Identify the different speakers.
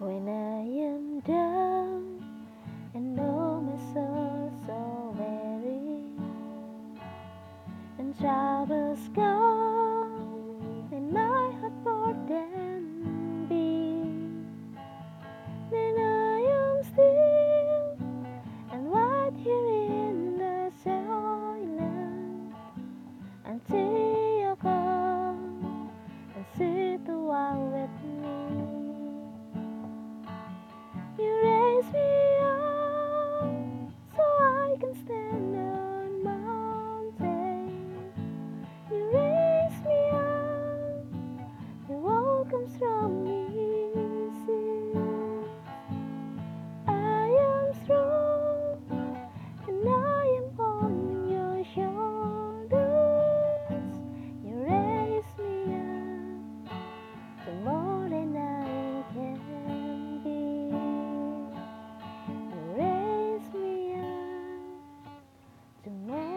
Speaker 1: When I am down and all my soul so weary, and troubles gone, and my heart more than be, then I am still and right here in the silence until you come and sit the while with me. no